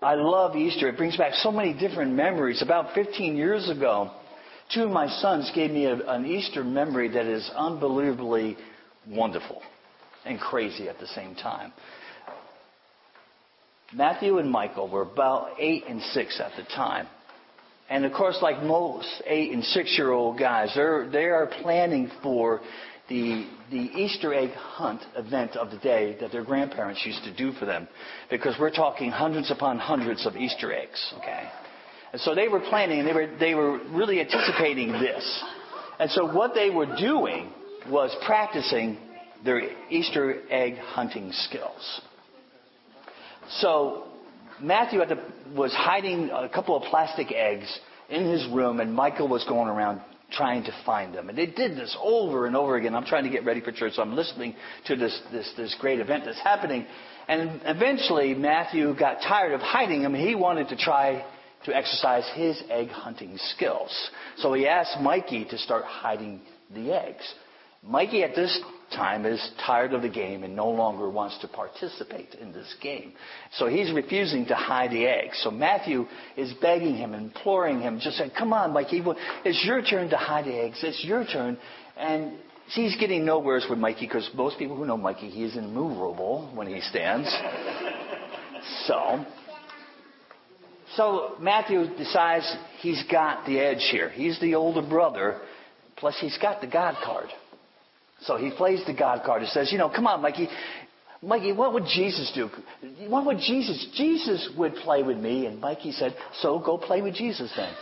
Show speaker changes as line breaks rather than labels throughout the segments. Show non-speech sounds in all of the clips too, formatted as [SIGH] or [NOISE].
I love Easter. It brings back so many different memories. About 15 years ago, two of my sons gave me a, an Easter memory that is unbelievably wonderful and crazy at the same time. Matthew and Michael were about eight and six at the time. And of course, like most eight and six year old guys, they're, they are planning for the, the Easter egg hunt event of the day that their grandparents used to do for them. Because we're talking hundreds upon hundreds of Easter eggs, okay? And so they were planning and they were, they were really anticipating this. And so what they were doing was practicing their Easter egg hunting skills. So Matthew the, was hiding a couple of plastic eggs in his room, and Michael was going around trying to find them. And they did this over and over again. I'm trying to get ready for church, so I'm listening to this, this, this great event that's happening. And eventually, Matthew got tired of hiding them. He wanted to try to exercise his egg hunting skills. So he asked Mikey to start hiding the eggs. Mikey at this time is tired of the game and no longer wants to participate in this game. So he's refusing to hide the eggs. So Matthew is begging him, imploring him, just saying, come on, Mikey, it's your turn to hide the eggs. It's your turn. And he's getting nowheres with Mikey because most people who know Mikey, he is immovable when he stands. [LAUGHS] so, so Matthew decides he's got the edge here. He's the older brother, plus he's got the God card. So he plays the God card and says, you know, come on, Mikey. Mikey, what would Jesus do? What would Jesus? Jesus would play with me. And Mikey said, so go play with Jesus then.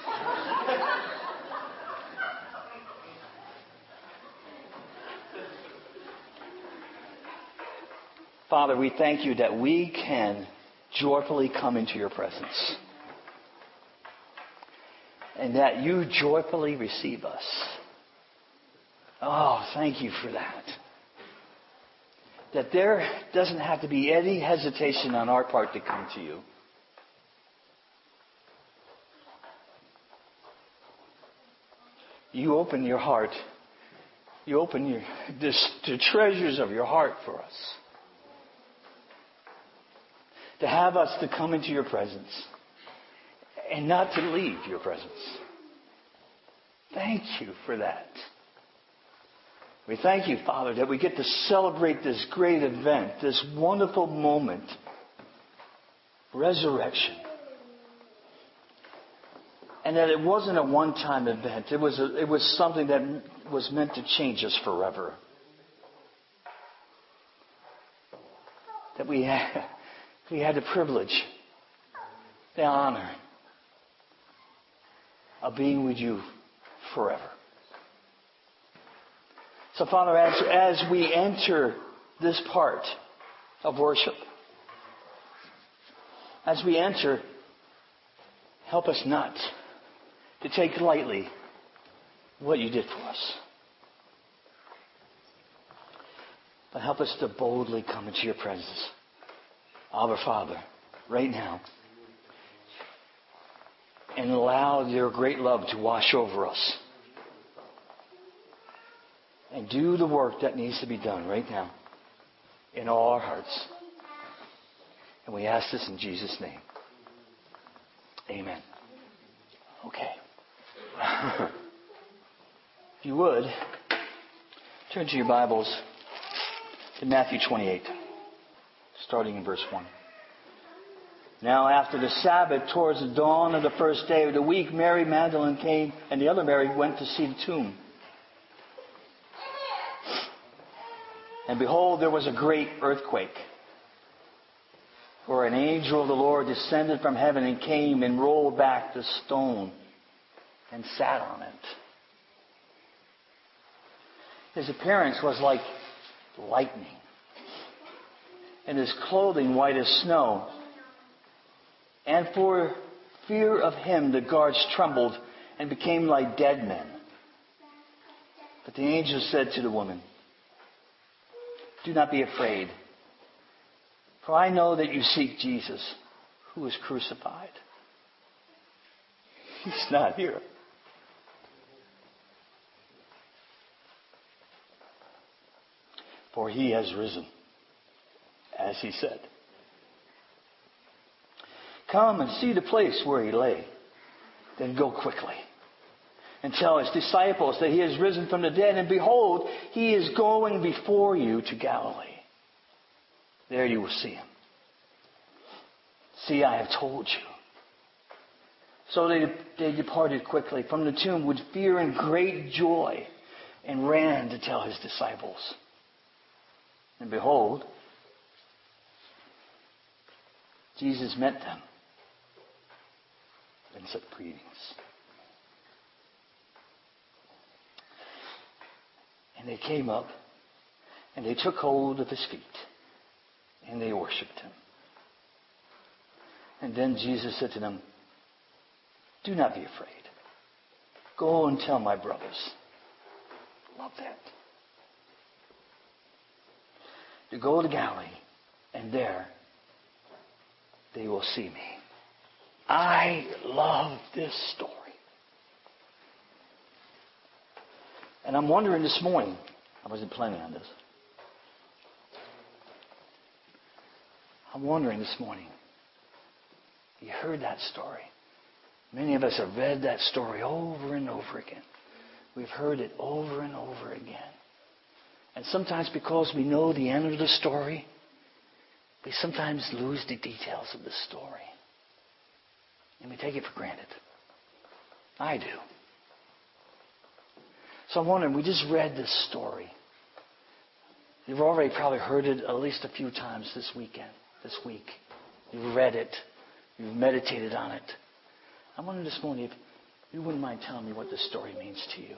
Father, we thank you that we can joyfully come into your presence. And that you joyfully receive us. Oh, thank you for that. That there doesn't have to be any hesitation on our part to come to you. You open your heart. You open your, this, the treasures of your heart for us. To have us to come into your presence and not to leave your presence. Thank you for that. We thank you, Father, that we get to celebrate this great event, this wonderful moment, resurrection. And that it wasn't a one-time event. It was, a, it was something that was meant to change us forever. That we had, [LAUGHS] we had the privilege, the honor of being with you forever. So, Father, as, as we enter this part of worship, as we enter, help us not to take lightly what you did for us. But help us to boldly come into your presence. Our Father, right now. And allow your great love to wash over us and do the work that needs to be done right now in all our hearts. And we ask this in Jesus' name. Amen. Okay. [LAUGHS] if you would, turn to your Bibles to Matthew 28, starting in verse 1. Now, after the Sabbath, towards the dawn of the first day of the week, Mary Magdalene came, and the other Mary went to see the tomb. And behold, there was a great earthquake. For an angel of the Lord descended from heaven and came and rolled back the stone and sat on it. His appearance was like lightning, and his clothing white as snow. And for fear of him, the guards trembled and became like dead men. But the angel said to the woman, do not be afraid. For I know that you seek Jesus, who was crucified. He's not here. For he has risen, as he said. Come and see the place where he lay. Then go quickly and tell his disciples that he has risen from the dead, and behold, he is going before you to Galilee. There you will see him. See, I have told you. So they, they departed quickly from the tomb with fear and great joy and ran to tell his disciples. And behold, Jesus met them and said, Greetings. And they came up and they took hold of his feet and they worshiped him. And then Jesus said to them, Do not be afraid. Go and tell my brothers. Love that. To go to Galilee, and there they will see me. I love this story. And I'm wondering this morning, I wasn't planning on this. I'm wondering this morning, you heard that story. Many of us have read that story over and over again. We've heard it over and over again. And sometimes because we know the end of the story, we sometimes lose the details of the story. And we take it for granted. I do. So I'm wondering, we just read this story. You've already probably heard it at least a few times this weekend, this week. You've read it. You've meditated on it. I'm wondering this morning if you wouldn't mind telling me what this story means to you.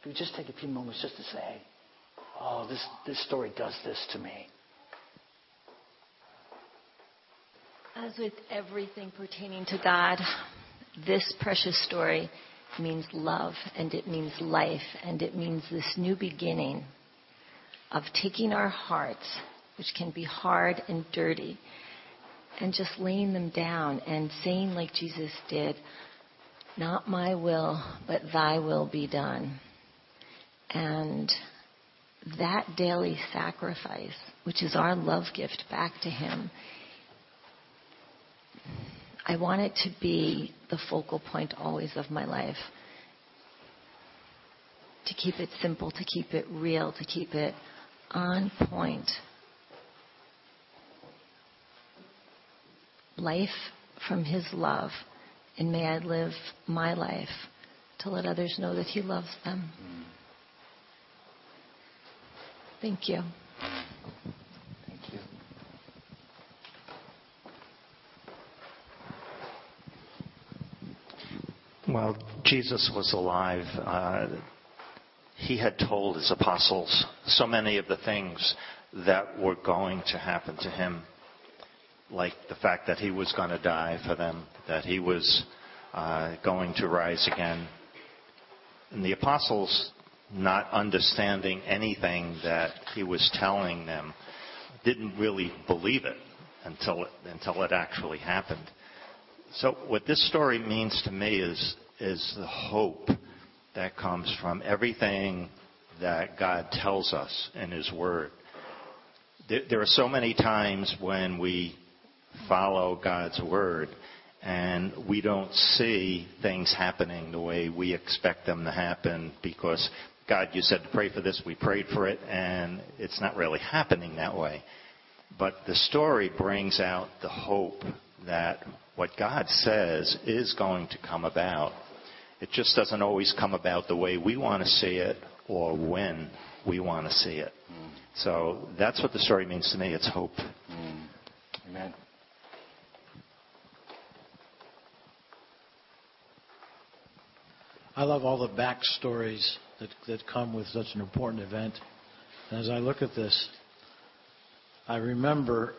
If you just take a few moments just to say, oh, this, this story does this to me.
As with everything pertaining to God, this precious story means love and it means life and it means this new beginning of taking our hearts, which can be hard and dirty, and just laying them down and saying, like Jesus did, Not my will, but thy will be done. And that daily sacrifice, which is our love gift back to Him, I want it to be the focal point always of my life. To keep it simple, to keep it real, to keep it on point. Life from His love, and may I live my life to let others know that He loves them. Mm.
Thank you.
While Jesus was alive, uh, he had told his apostles so many of the things that were going to happen to him, like the fact that he was going to die for them, that he was uh, going to rise again. And the apostles, not understanding anything that he was telling them, didn't really believe it until it, until it actually happened. So what this story means to me is, the hope that comes from everything that God tells us in His Word. There are so many times when we follow God's Word and we don't see things happening the way we expect them to happen because God, you said to pray for this, we prayed for it, and it's not really happening that way. But the story brings out the hope that what God says is going to come about. It just doesn't always come about the way we want to see it or when we want to see it. Mm. So that's what the story means to me. It's hope.
Mm. Amen.
I love all the backstories that, that come with such an important event. And as I look at this, I remember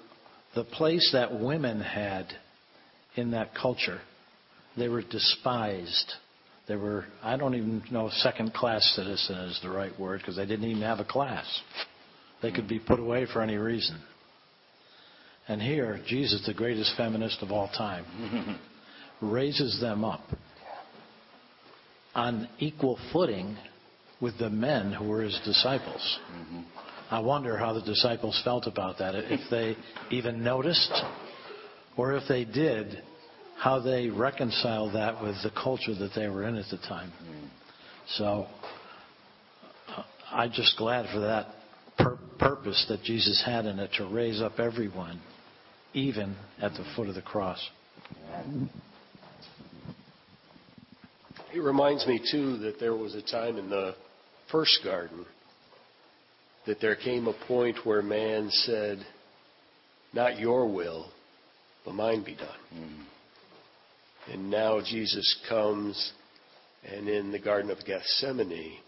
the place that women had in that culture. They were despised. They were, I don't even know second class citizen is the right word because they didn't even have a class. They could be put away for any reason. And here, Jesus, the greatest feminist of all time, [LAUGHS] raises them up on equal footing with the men who were his disciples. Mm-hmm. I wonder how the disciples felt about that. If they even noticed or if they did, how they reconciled that with the culture that they were in at the time. So uh, I'm just glad for that pur- purpose that Jesus had in it to raise up everyone, even at the foot of the cross.
It reminds me, too, that there was a time in the first garden that there came a point where man said, Not your will, but mine be done. Mm. And now Jesus comes, and in the Garden of Gethsemane,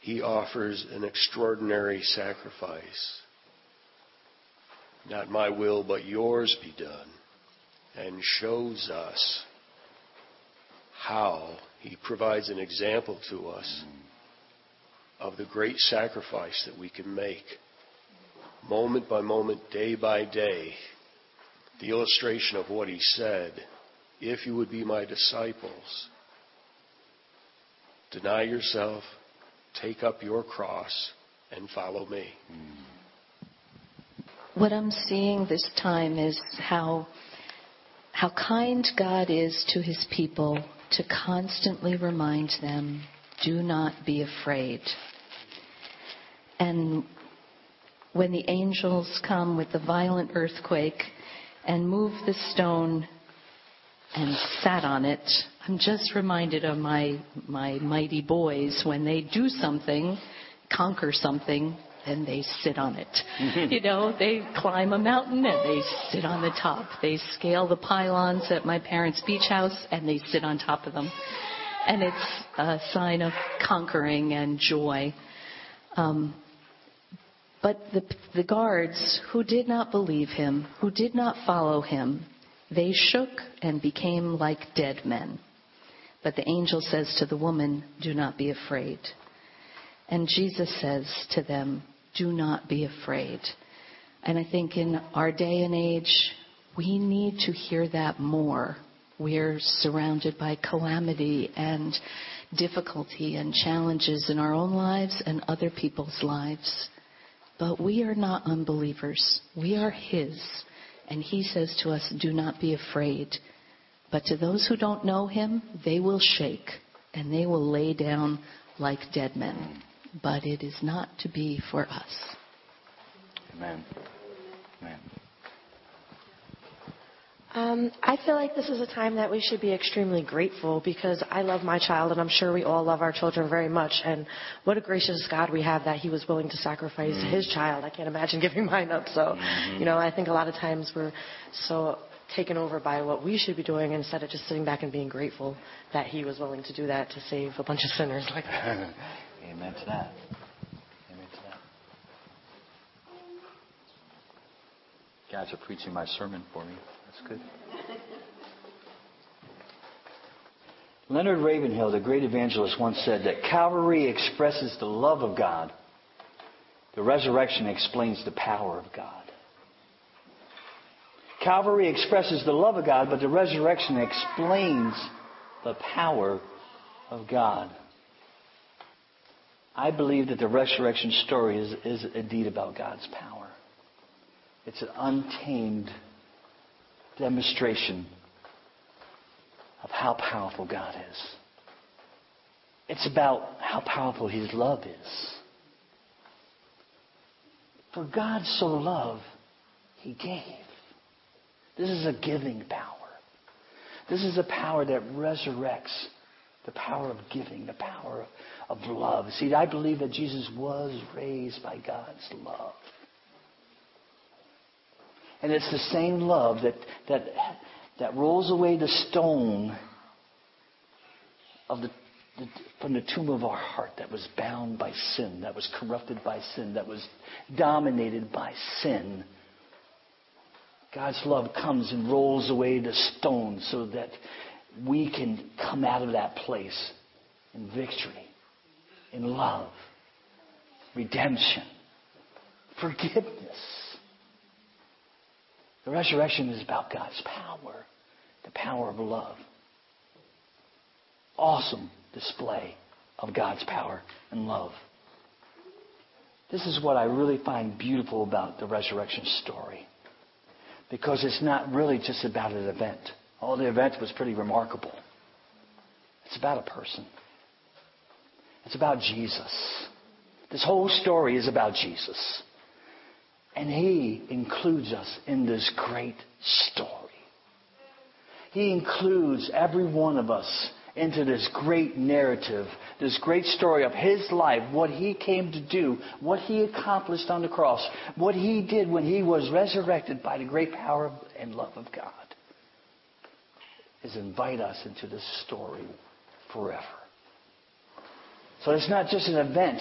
he offers an extraordinary sacrifice. Not my will, but yours be done. And shows us how he provides an example to us of the great sacrifice that we can make moment by moment, day by day. The illustration of what he said if you would be my disciples, deny yourself, take up your cross, and follow me.
What I'm seeing this time is how, how kind God is to his people to constantly remind them do not be afraid. And when the angels come with the violent earthquake and move the stone and sat on it, I'm just reminded of my, my mighty boys when they do something, conquer something, and they sit on it. Mm-hmm. You know, they climb a mountain and they sit on the top. They scale the pylons at my parents' beach house and they sit on top of them. And it's a sign of conquering and joy. Um, but the, the guards who did not believe him, who did not follow him, they shook and became like dead men. But the angel says to the woman, Do not be afraid. And Jesus says to them, do not be afraid. And I think in our day and age, we need to hear that more. We're surrounded by calamity and difficulty and challenges in our own lives and other people's lives. But we are not unbelievers. We are His. And He says to us, do not be afraid. But to those who don't know Him, they will shake and they will lay down like dead men but it is not to be for us.
Amen. Amen.
Um, I feel like this is a time that we should be extremely grateful because I love my child and I'm sure we all love our children very much. And what a gracious God we have that He was willing to sacrifice mm-hmm. His child. I can't imagine [LAUGHS] giving mine up. So, mm-hmm. you know, I think a lot of times we're so taken over by what we should be doing instead of just sitting back and being grateful that He was willing to do that to save a bunch of sinners [LAUGHS] like that.
Amen to that. Amen guys are preaching my sermon for me. That's good. Leonard Ravenhill, the great evangelist, once said that Calvary expresses the love of God. The resurrection explains the power of God. Calvary expresses the love of God, but the resurrection explains the power of God. I believe that the resurrection story is, is indeed about God's power. It's an untamed demonstration of how powerful God is. It's about how powerful His love is. For God so loved, He gave. This is a giving power. This is a power that resurrects the power of giving, the power of love. See, I believe that Jesus was raised by God's love. And it's the same love that, that, that rolls away the stone of the, the, from the tomb of our heart that was bound by sin, that was corrupted by sin, that was dominated by sin. God's love comes and rolls away the stone so that we can come out of that place in victory, in love, redemption, forgiveness. The resurrection is about God's power, the power of love. Awesome display of God's power and love. This is what I really find beautiful about the resurrection story. because it's not really just about an event. Oh, the event was pretty remarkable. It's about a person. It's about Jesus. This whole story is about Jesus. And He includes us in this great story. He includes every one of us into this great narrative, this great story of His life, what He came to do, what He accomplished on the cross, what He did when He was resurrected by the great power and love of God, is invite us into this story forever. So it's not just an event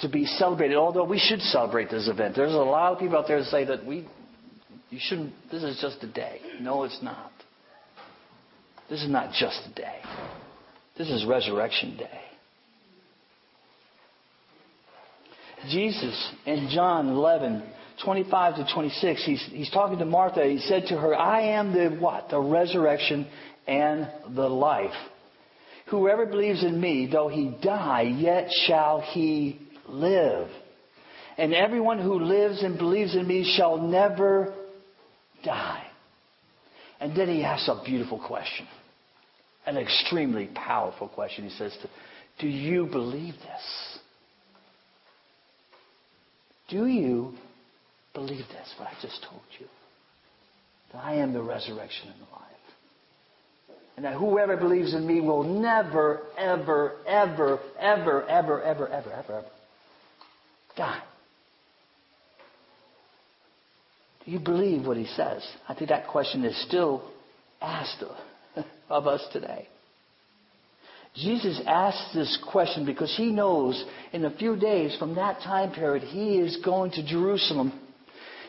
to, be celebrated, although we should celebrate this event. There's a lot of people out there that say that we, you shouldn't, this is just a day. No, it's not. This is not just a day. This is Resurrection Day. Jesus in John 11, 25 to 26, he's, he's talking to Martha. He said to her, I am the what? The resurrection and the life. Whoever believes in me, though he die, yet shall he live. And everyone who lives and believes in me shall never die. And then he asks a beautiful question, an extremely powerful question. He says, Do you believe this? Do you believe this, what I just told you? That I am the resurrection and the life and that whoever believes in me will never, ever, ever, ever, ever, ever, ever, ever, ever die. Do you believe what he says? I think that question is still asked [LAUGHS] of us today. Jesus asks this question because he knows in a few days from that time period he is going to Jerusalem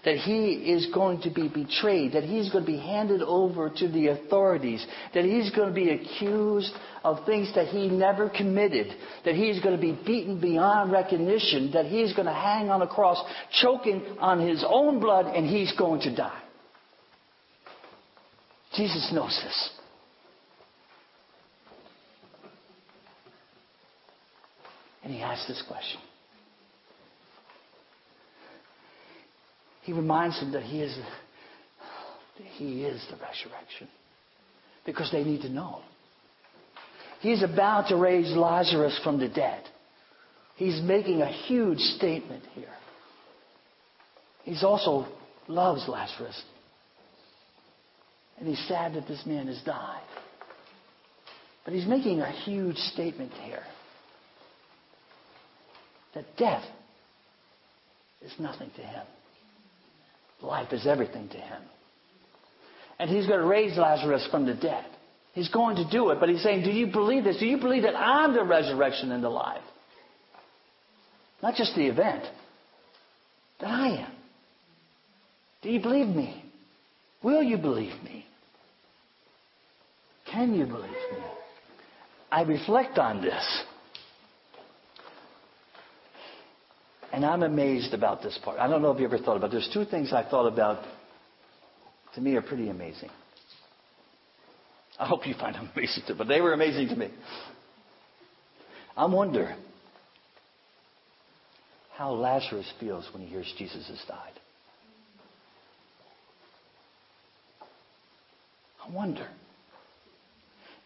that he is going to be betrayed, that he's going to be handed over to the authorities, that he's going to be accused of things that he never committed, that he's going to be beaten beyond recognition, that he's going to hang on a cross, choking on his own blood, and he's going to die. Jesus knows this. And he asks this question He reminds them that he is, he is the resurrection. Because they need to know. He's about to raise Lazarus from the dead. He's making a huge statement here. He's also loves Lazarus. And he's sad that this man has died. But he's making a huge statement here. That death is nothing to him. Life is everything to him. And he's going to raise Lazarus from the dead. He's going to do it, but he's saying, Do you believe this? Do you believe that I'm the resurrection and the life? Not just the event, that I am. Do you believe me? Will you believe me? Can you believe me? I reflect on this. And I'm amazed about this part. I don't know if you ever thought about it. There's two things I thought about to me are pretty amazing. I hope you find them amazing too, but they were amazing to me. I wonder how Lazarus feels when he hears Jesus has died. I wonder.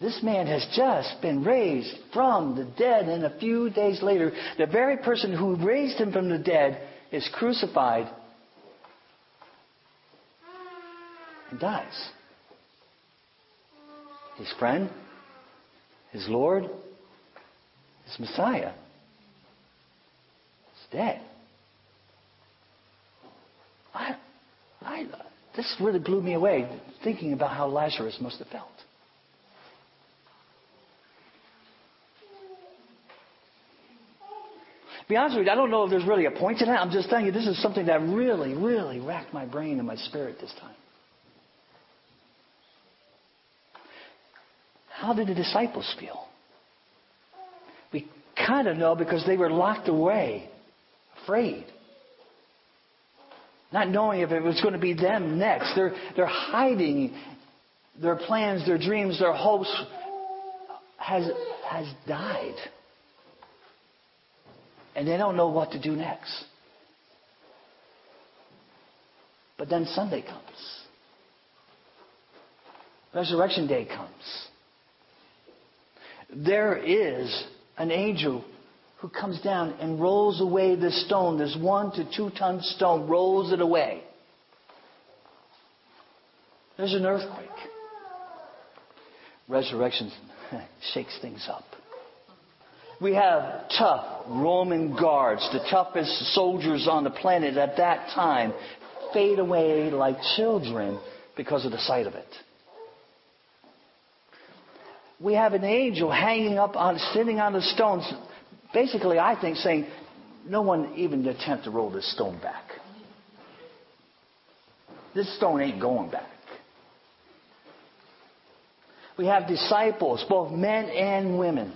This man has just been raised from the dead, and a few days later, the very person who raised him from the dead is crucified and dies. His friend, his Lord, his Messiah is dead. I, I, this really blew me away thinking about how Lazarus must have felt. Be honest with you, I don't know if there's really a point to that. I'm just telling you, this is something that really, really racked my brain and my spirit this time. How did the disciples feel? We kind of know because they were locked away, afraid. Not knowing if it was going to be them next. They're, they're hiding their plans, their dreams, their hopes has, has died and they don't know what to do next. But then Sunday comes. Resurrection day comes. There is an angel who comes down and rolls away this stone, this one to two ton stone, rolls it away. There's an earthquake. Resurrection [LAUGHS] shakes things up. We have tough Roman guards, the toughest soldiers on the planet at that time, fade away like children because of the sight of it. We have an angel hanging up on, sitting on the stones, basically, I think, saying, no one even attempt to roll this stone back. This stone ain't going back. We have disciples, both men and women,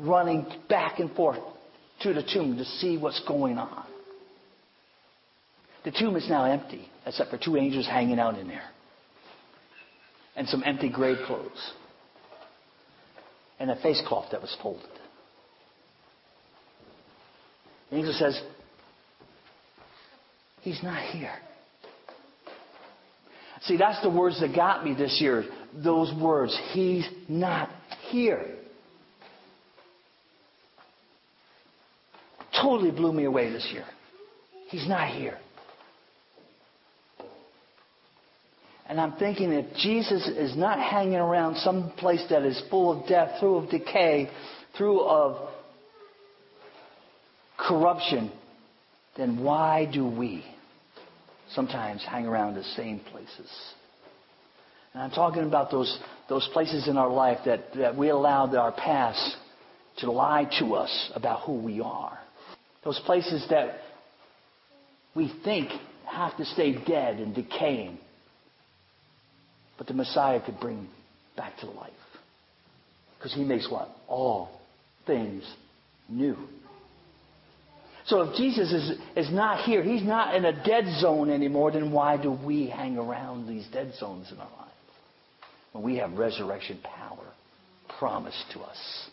running back and forth to the tomb to see what's going on. The tomb is now empty, except for two angels hanging out in there. And some empty grave clothes. And a face cloth that was folded. The angel says, He's not here. See, that's the words that got me this year. Those words. He's not here. Totally blew me away this year. He's not here. And I'm thinking if Jesus is not hanging around some place that is full of death, full of decay, through of corruption, then why do we sometimes hang around the same places? And I'm talking about those, those places in our life that, that we allowed our past to lie to us about who we are. Those places that we think have to stay dead and decaying. But the Messiah could bring back to life. Because he makes what? All things new. So if Jesus is, is not here, he's not in a dead zone anymore, then why do we hang around these dead zones in our lives? When we have resurrection power promised to us.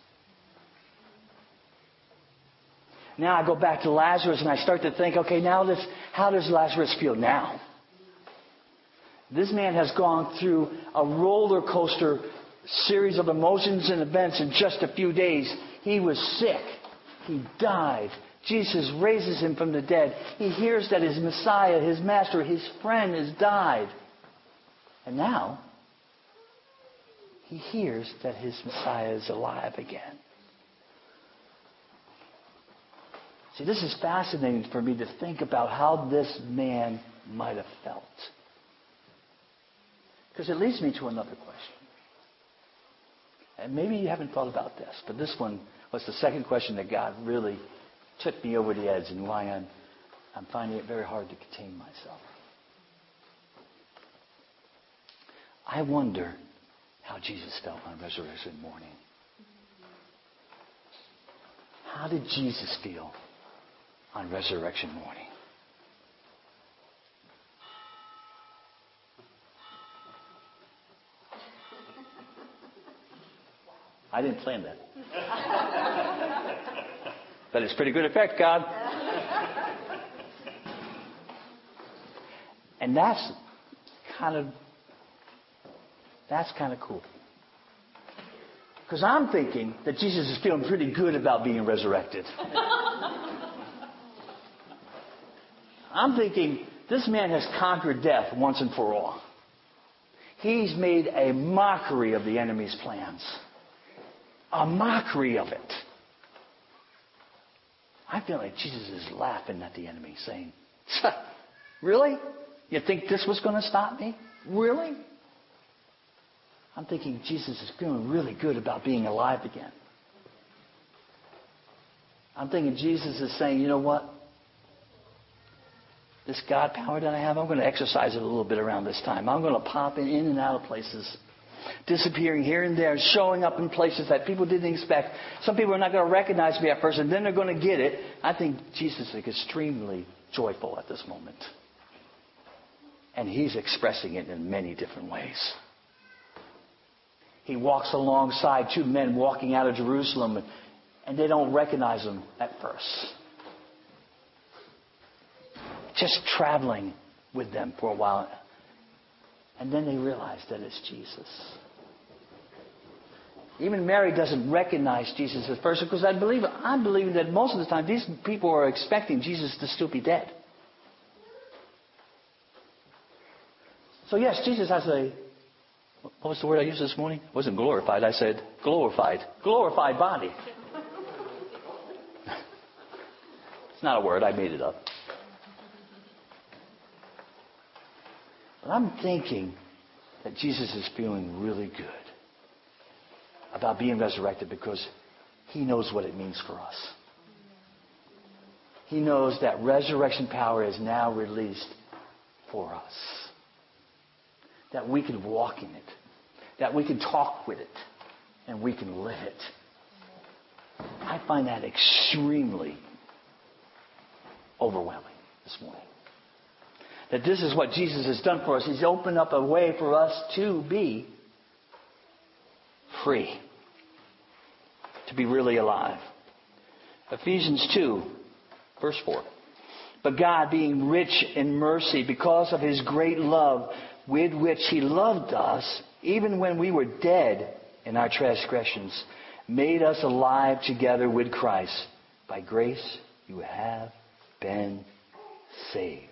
Now I go back to Lazarus and I start to think, okay, now this, how does Lazarus feel now? This man has gone through a roller coaster series of emotions and events in just a few days. He was sick. He died. Jesus raises him from the dead. He hears that his Messiah, his master, his friend has died. And now, he hears that his Messiah is alive again. See, this is fascinating for me to think about how this man might have felt. Because it leads me to another question. And maybe you haven't thought about this, but this one was the second question that God really took me over the edge and why I'm, I'm finding it very hard to contain myself. I wonder how Jesus felt on resurrection morning. How did Jesus feel on resurrection morning? I didn't plan that. [LAUGHS] but it's pretty good effect, God. And that's kind of that's kind of cool. Because I'm thinking that Jesus is feeling pretty good about being resurrected. [LAUGHS] I'm thinking this man has conquered death once and for all. He's made a mockery of the enemy's plans a mockery of it. I feel like Jesus is laughing at the enemy, saying, Really? You think this was going to stop me? Really? I'm thinking Jesus is feeling really good about being alive again. I'm thinking Jesus is saying, you know what? This God power that I have, I'm going to exercise it a little bit around this time. I'm going to pop in, in and out of places disappearing here and there, showing up in places that people didn't expect. Some people are not going to recognize me at first, and then they're going to get it. I think Jesus is extremely joyful at this moment. And he's expressing it in many different ways. He walks alongside two men walking out of Jerusalem, and they don't recognize him at first. Just traveling with them for a while. And then they realize that it's Jesus. Even Mary doesn't recognize Jesus at first because I believe I'm believing that most of the time these people are expecting Jesus to still be dead. So yes, Jesus has a what was the word I used this morning? It wasn't glorified. I said glorified. Glorified body. [LAUGHS] it's not a word, I made it up. But I'm thinking that Jesus is feeling really good about being resurrected because he knows what it means for us. He knows that resurrection power is now released for us. That we can walk in it. That we can talk with it. And we can live it. I find that extremely overwhelming this morning. That this is what Jesus has done for us. He's opened up a way for us to be free. To be really alive. Ephesians 2, verse 4. But God, being rich in mercy because of his great love with which he loved us, even when we were dead in our transgressions, made us alive together with Christ. By grace you have been saved.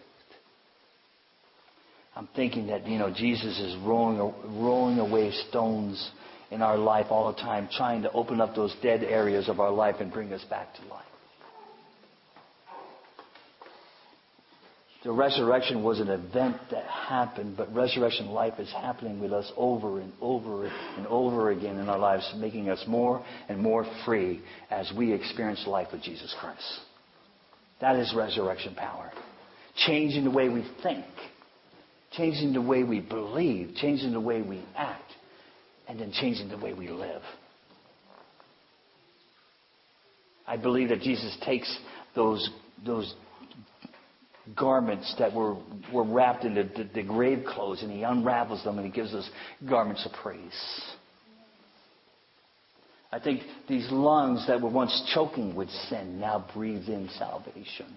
I'm thinking that, you know, Jesus is rolling, rolling away stones in our life all the time, trying to open up those dead areas of our life and bring us back to life. The resurrection was an event that happened, but resurrection life is happening with us over and over and over again in our lives, making us more and more free as we experience life with Jesus Christ. That is resurrection power. Changing the way we think, changing the way we believe, changing the way we act, and then changing the way we live. I believe that Jesus takes those, those garments that were, were wrapped in the, the, the grave clothes and he unravels them and he gives us garments of praise. I think these lungs that were once choking with sin now breathe in salvation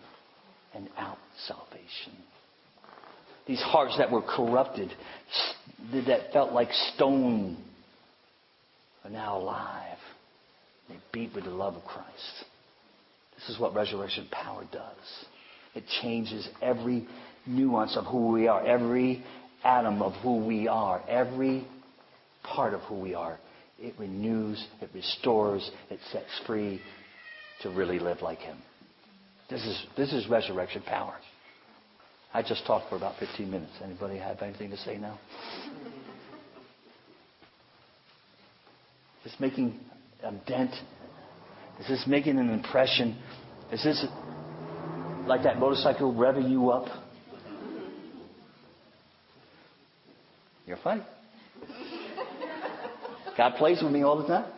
and out salvation. These hearts that were corrupted, that felt like stone, are now alive. They beat with the love of Christ. This is what resurrection power does. It changes every nuance of who we are, every atom of who we are, every part of who we are. It renews, it restores, it sets free to really live like Him. This is, this is resurrection power. I just talked for about 15 minutes. Anybody have anything to say now? Is this making a dent? Is this making an impression? Is this like that motorcycle revving you up? You're funny. God plays with me all the time.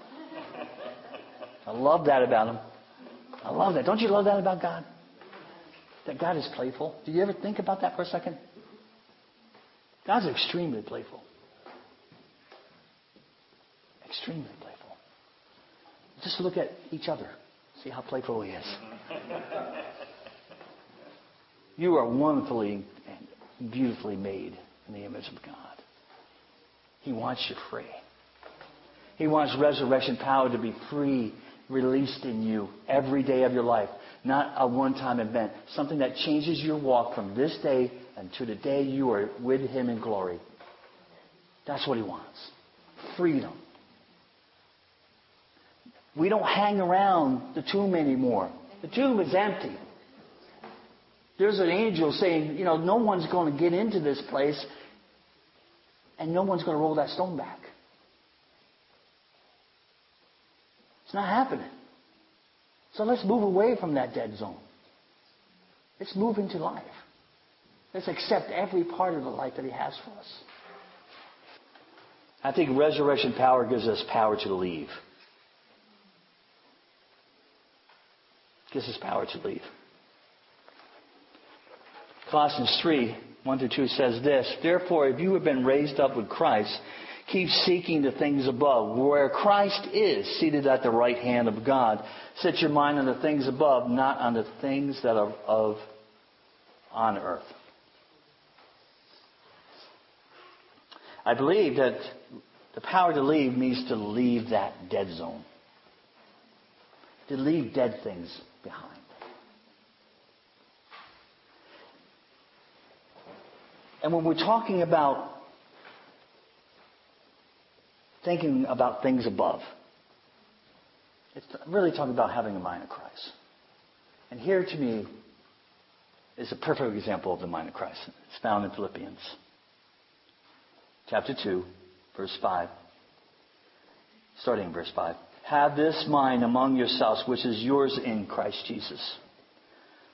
I love that about Him. I love that. Don't you love that about God? That God is playful. Do you ever think about that for a second? God's extremely playful. Extremely playful. Just look at each other. See how playful He is. You are wonderfully and beautifully made in the image of God. He wants you free. He wants resurrection power to be free, released in you every day of your life. Not a one time event. Something that changes your walk from this day until the day you are with Him in glory. That's what He wants. Freedom. We don't hang around the tomb anymore. The tomb is empty. There's an angel saying, you know, no one's going to get into this place and no one's going to roll that stone back. It's not happening. So let's move away from that dead zone. Let's move into life. Let's accept every part of the life that He has for us. I think resurrection power gives us power to leave. Gives us power to leave. Colossians 3, 1 to 2 says this, Therefore, if you have been raised up with Christ, keep seeking the things above, where Christ is, seated at the right hand of God. Set your mind on the things above, not on the things that are of on earth. I believe that the power to leave means to leave that dead zone, to leave dead things behind. And when we're talking about thinking about things above, it's really talking about having a mind of Christ. And here to me is a perfect example of the mind of Christ. It's found in Philippians chapter 2, verse 5. Starting in verse 5. Have this mind among yourselves, which is yours in Christ Jesus,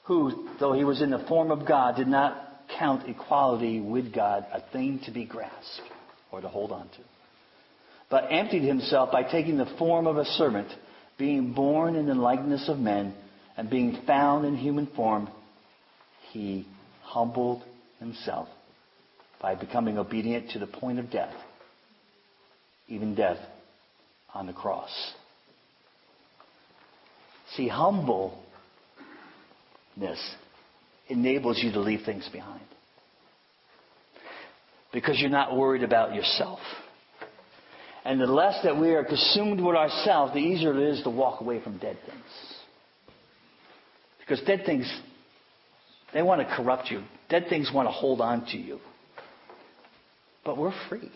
who, though he was in the form of God, did not count equality with God a thing to be grasped or to hold on to, but emptied himself by taking the form of a servant, being born in the likeness of men, and being found in human form, he humbled himself by becoming obedient to the point of death, even death on the cross. See, humbleness enables you to leave things behind. Because you're not worried about yourself. And the less that we are consumed with ourselves, the easier it is to walk away from dead things. Because dead things, they want to corrupt you. Dead things want to hold on to you. But we're free.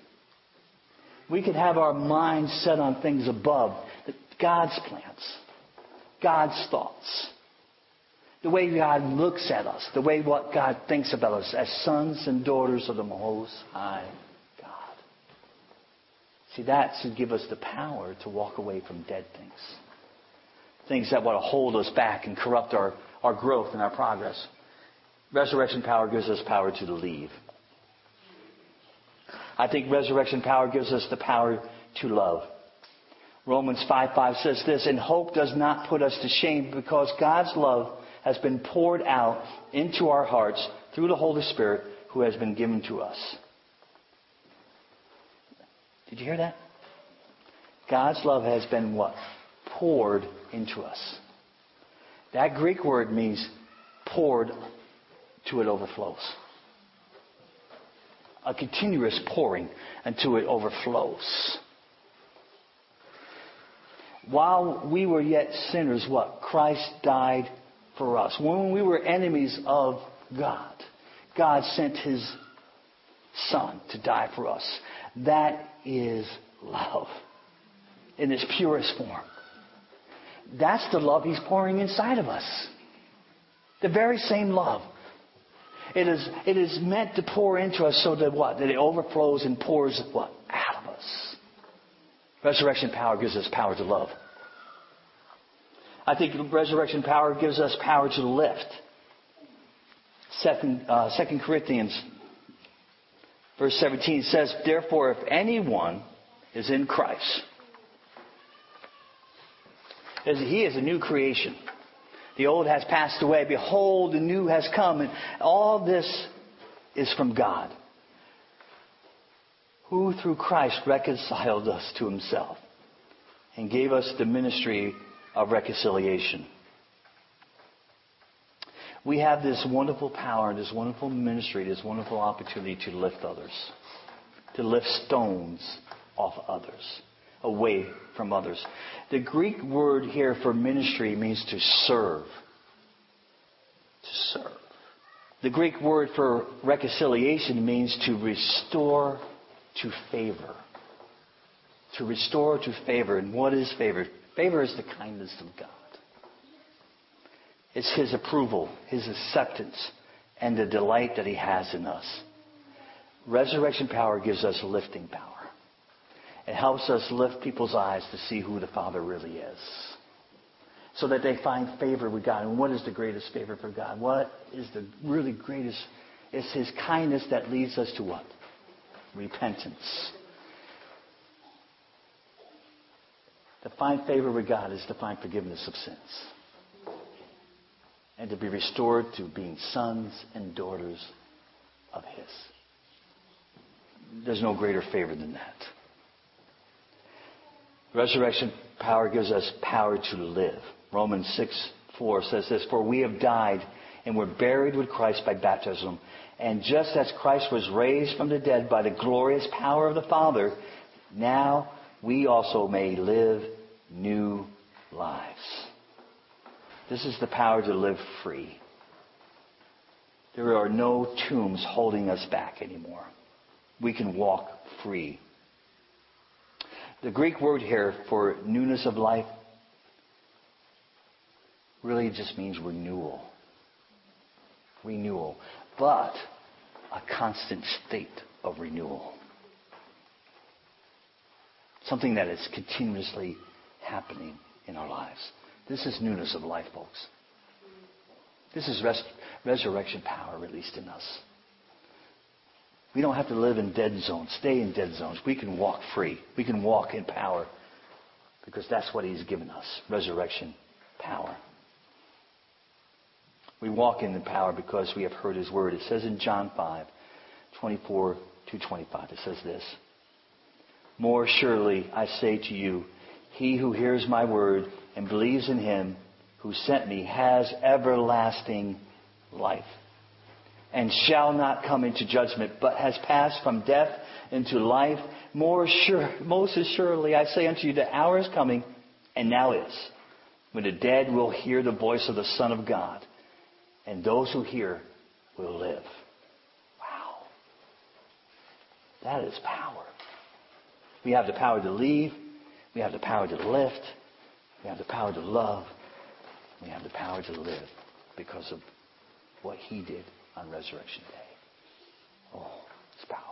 We can have our minds set on things above, God's plans, God's thoughts the way God looks at us, the way what God thinks about us as sons and daughters of the Most High. See, that should give us the power to walk away from dead things. Things that want to hold us back and corrupt our, our growth and our progress. Resurrection power gives us power to leave. I think resurrection power gives us the power to love. Romans 5 5 says this, and hope does not put us to shame because God's love has been poured out into our hearts through the Holy Spirit who has been given to us. Did you hear that? God's love has been what? Poured into us. That Greek word means poured to it overflows. A continuous pouring until it overflows. While we were yet sinners, what? Christ died for us. When we were enemies of God, God sent his son to die for us. That is love in its purest form. That's the love he's pouring inside of us. The very same love. It is, it is meant to pour into us so that what? That it overflows and pours what? Out of us. Resurrection power gives us power to love. I think resurrection power gives us power to lift. Second, uh, Second Corinthians, verse 17 says, Therefore, if anyone is in Christ, he is a new creation. The old has passed away. Behold, the new has come. And all this is from God, who through Christ reconciled us to himself and gave us the ministry of reconciliation. We have this wonderful power, this wonderful ministry, this wonderful opportunity to lift others, to lift stones off others, away from others. The Greek word here for ministry means to serve. To serve. The Greek word for reconciliation means to restore to favor. To restore to favor. And what is favor? Favor is the kindness of God. It's His approval, His acceptance, and the delight that He has in us. Resurrection power gives us lifting power. It helps us lift people's eyes to see who the Father really is. So that they find favor with God. And what is the greatest favor for God? What is the really greatest? It's His kindness that leads us to what? Repentance. To find favor with God is to find forgiveness of sins. And to be restored to being sons and daughters of His. There's no greater favor than that. Resurrection power gives us power to live. Romans 6 4 says this For we have died and were buried with Christ by baptism. And just as Christ was raised from the dead by the glorious power of the Father, now we also may live new lives. This is the power to live free. There are no tombs holding us back anymore. We can walk free. The Greek word here for newness of life really just means renewal. Renewal. But a constant state of renewal. Something that is continuously happening in our lives. This is newness of life, folks. This is res- resurrection power released in us. We don't have to live in dead zones, stay in dead zones. We can walk free. We can walk in power because that's what He's given us resurrection power. We walk in the power because we have heard His word. It says in John 5, 24 to 25, it says this More surely I say to you, he who hears my word and believes in him who sent me has everlasting life and shall not come into judgment, but has passed from death into life. More sure, most assuredly, I say unto you, the hour is coming, and now is, when the dead will hear the voice of the Son of God, and those who hear will live. Wow. That is power. We have the power to leave. We have the power to lift. We have the power to love. We have the power to live because of what he did on Resurrection Day. Oh, it's powerful.